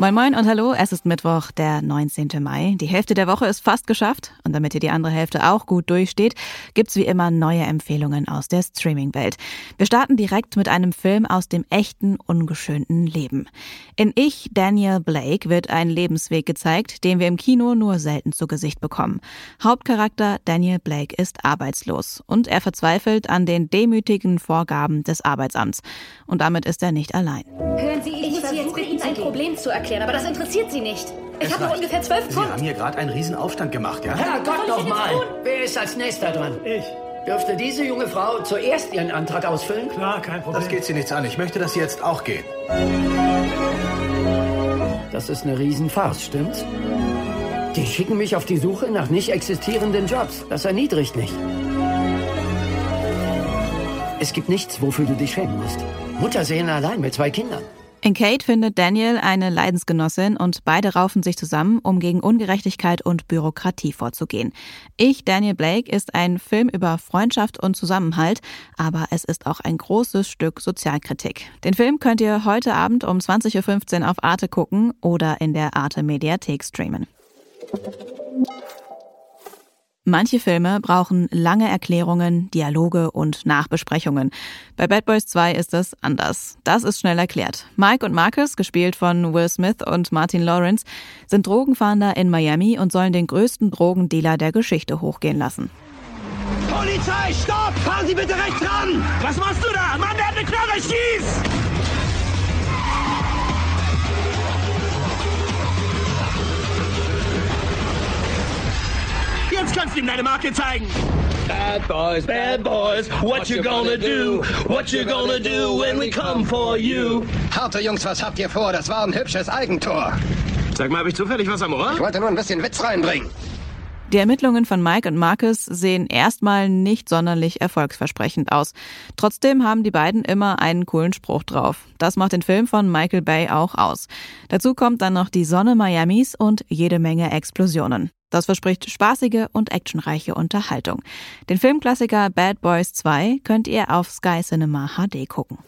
Moin Moin und hallo, es ist Mittwoch, der 19. Mai. Die Hälfte der Woche ist fast geschafft und damit ihr die andere Hälfte auch gut durchsteht, gibt's wie immer neue Empfehlungen aus der Streaming-Welt. Wir starten direkt mit einem Film aus dem echten, ungeschönten Leben. In Ich, Daniel Blake, wird ein Lebensweg gezeigt, den wir im Kino nur selten zu Gesicht bekommen. Hauptcharakter Daniel Blake ist arbeitslos und er verzweifelt an den demütigen Vorgaben des Arbeitsamts. Und damit ist er nicht allein. Hören Sie, ich, ich muss Sie jetzt bitten, ein Problem zu erklären aber das interessiert Sie nicht. Ich habe noch ungefähr zwölf Pfund. Sie haben hier gerade einen riesen Aufstand gemacht, ja? Herrgott nochmal! Wer ist als nächster dran? Ich. Dürfte diese junge Frau zuerst ihren Antrag ausfüllen? Klar, kein Problem. Das geht Sie nichts an. Ich möchte, dass Sie jetzt auch gehen. Das ist eine Riesenfarce, stimmt's? Die schicken mich auf die Suche nach nicht existierenden Jobs. Das erniedrigt mich. Es gibt nichts, wofür du dich schämen musst. Mutter sehen allein mit zwei Kindern. In Kate findet Daniel eine Leidensgenossin und beide raufen sich zusammen, um gegen Ungerechtigkeit und Bürokratie vorzugehen. Ich, Daniel Blake, ist ein Film über Freundschaft und Zusammenhalt, aber es ist auch ein großes Stück Sozialkritik. Den Film könnt ihr heute Abend um 20.15 Uhr auf Arte gucken oder in der Arte Mediathek streamen. Manche Filme brauchen lange Erklärungen, Dialoge und Nachbesprechungen. Bei Bad Boys 2 ist das anders. Das ist schnell erklärt. Mike und Marcus, gespielt von Will Smith und Martin Lawrence, sind Drogenfahnder in Miami und sollen den größten Drogendealer der Geschichte hochgehen lassen. Polizei, stopp! Fahren Sie bitte rechts ran! Was machst du da? Mann, der hat eine Knarre, schieß! Kannst ihm deine Marke zeigen. Bad boys, bad boys, what you gonna do? What you gonna do when we come for you? Harte Jungs, was habt ihr vor? Das war ein hübsches Eigentor. Sag mal, habe ich zufällig was am Ohr? Ich wollte nur ein bisschen Witz reinbringen. Die Ermittlungen von Mike und Marcus sehen erstmal nicht sonderlich erfolgsversprechend aus. Trotzdem haben die beiden immer einen coolen Spruch drauf. Das macht den Film von Michael Bay auch aus. Dazu kommt dann noch die Sonne Miamis und jede Menge Explosionen. Das verspricht spaßige und actionreiche Unterhaltung. Den Filmklassiker Bad Boys 2 könnt ihr auf Sky Cinema HD gucken.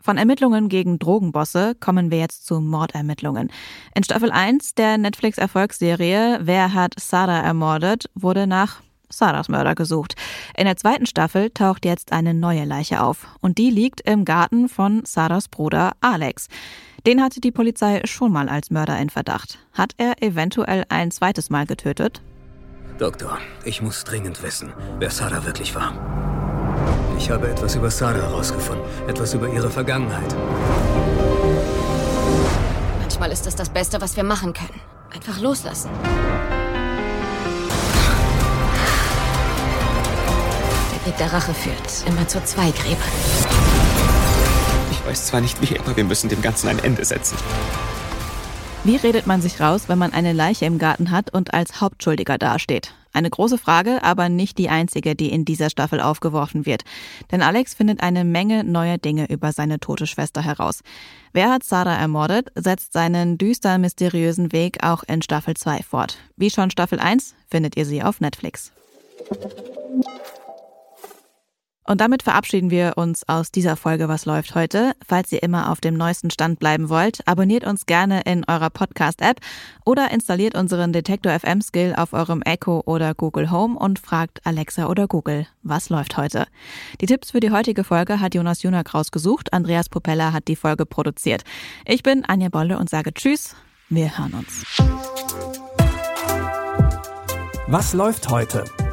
Von Ermittlungen gegen Drogenbosse kommen wir jetzt zu Mordermittlungen. In Staffel 1 der Netflix-Erfolgsserie Wer hat Sarah ermordet, wurde nach Sarahs Mörder gesucht. In der zweiten Staffel taucht jetzt eine neue Leiche auf und die liegt im Garten von Sarahs Bruder Alex. Den hatte die Polizei schon mal als Mörder in Verdacht. Hat er eventuell ein zweites Mal getötet? Doktor, ich muss dringend wissen, wer Sarah wirklich war. Ich habe etwas über Sarah herausgefunden, etwas über ihre Vergangenheit. Manchmal ist es das Beste, was wir machen können. Einfach loslassen. Der Weg der Rache führt immer zu zwei Gräbern weiß zwar nicht wie, aber wir müssen dem Ganzen ein Ende setzen. Wie redet man sich raus, wenn man eine Leiche im Garten hat und als Hauptschuldiger dasteht? Eine große Frage, aber nicht die einzige, die in dieser Staffel aufgeworfen wird. Denn Alex findet eine Menge neuer Dinge über seine tote Schwester heraus. Wer hat Sarah ermordet, setzt seinen düster mysteriösen Weg auch in Staffel 2 fort. Wie schon Staffel 1 findet ihr sie auf Netflix. Und damit verabschieden wir uns aus dieser Folge Was läuft heute. Falls ihr immer auf dem neuesten Stand bleiben wollt, abonniert uns gerne in eurer Podcast-App oder installiert unseren Detektor FM Skill auf eurem Echo oder Google Home und fragt Alexa oder Google, was läuft heute? Die Tipps für die heutige Folge hat Jonas Junak rausgesucht. Andreas Popella hat die Folge produziert. Ich bin Anja Bolle und sage Tschüss. Wir hören uns. Was läuft heute?